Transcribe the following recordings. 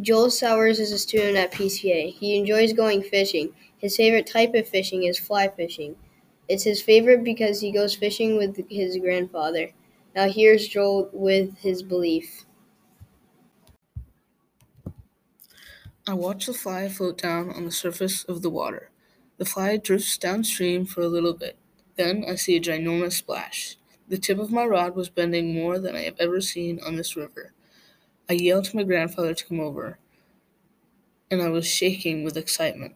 Joel Sowers is a student at PCA. He enjoys going fishing. His favorite type of fishing is fly fishing. It's his favorite because he goes fishing with his grandfather. Now here's Joel with his belief. I watch the fly float down on the surface of the water. The fly drifts downstream for a little bit. Then I see a ginormous splash. The tip of my rod was bending more than I have ever seen on this river. I yelled to my grandfather to come over, and I was shaking with excitement.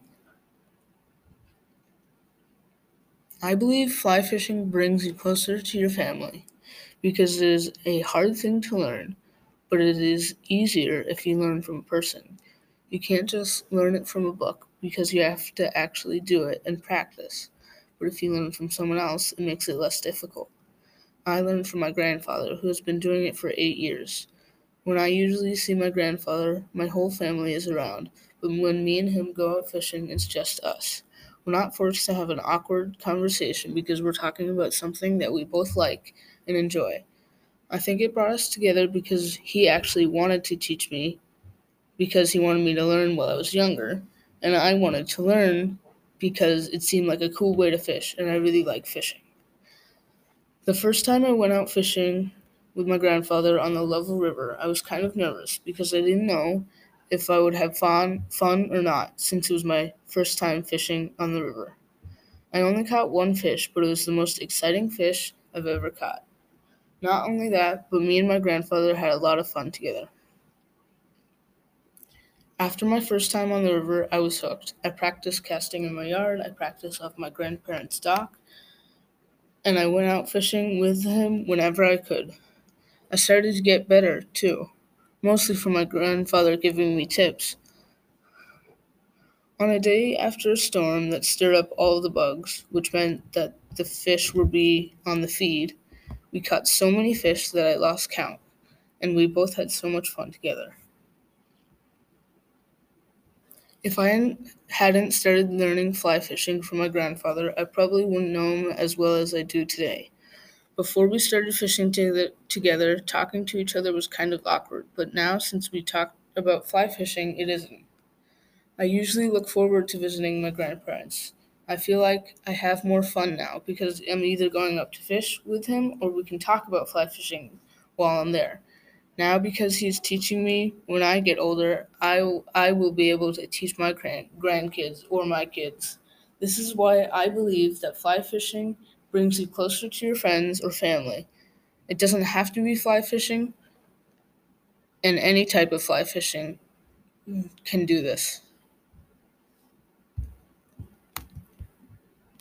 I believe fly fishing brings you closer to your family because it is a hard thing to learn, but it is easier if you learn from a person. You can't just learn it from a book because you have to actually do it and practice. But if you learn from someone else, it makes it less difficult. I learned from my grandfather, who has been doing it for eight years. When I usually see my grandfather, my whole family is around, but when me and him go out fishing, it's just us. We're not forced to have an awkward conversation because we're talking about something that we both like and enjoy. I think it brought us together because he actually wanted to teach me because he wanted me to learn while I was younger, and I wanted to learn because it seemed like a cool way to fish, and I really like fishing. The first time I went out fishing with my grandfather on the Lovell River, I was kind of nervous because I didn't know if I would have fun, fun or not, since it was my first time fishing on the river. I only caught one fish, but it was the most exciting fish I've ever caught. Not only that, but me and my grandfather had a lot of fun together. After my first time on the river, I was hooked. I practiced casting in my yard, I practiced off my grandparents' dock, and I went out fishing with him whenever I could. I started to get better, too, mostly from my grandfather giving me tips. On a day after a storm that stirred up all the bugs, which meant that the fish would be on the feed, we caught so many fish that I lost count, and we both had so much fun together. If I hadn't started learning fly fishing from my grandfather, I probably wouldn't know him as well as I do today. Before we started fishing together, talking to each other was kind of awkward, but now since we talk about fly fishing, it isn't. I usually look forward to visiting my grandparents. I feel like I have more fun now because I'm either going up to fish with him or we can talk about fly fishing while I'm there. Now, because he's teaching me, when I get older, I, will- I will be able to teach my grand- grandkids or my kids. This is why I believe that fly fishing brings you closer to your friends or family. It doesn't have to be fly fishing, and any type of fly fishing can do this.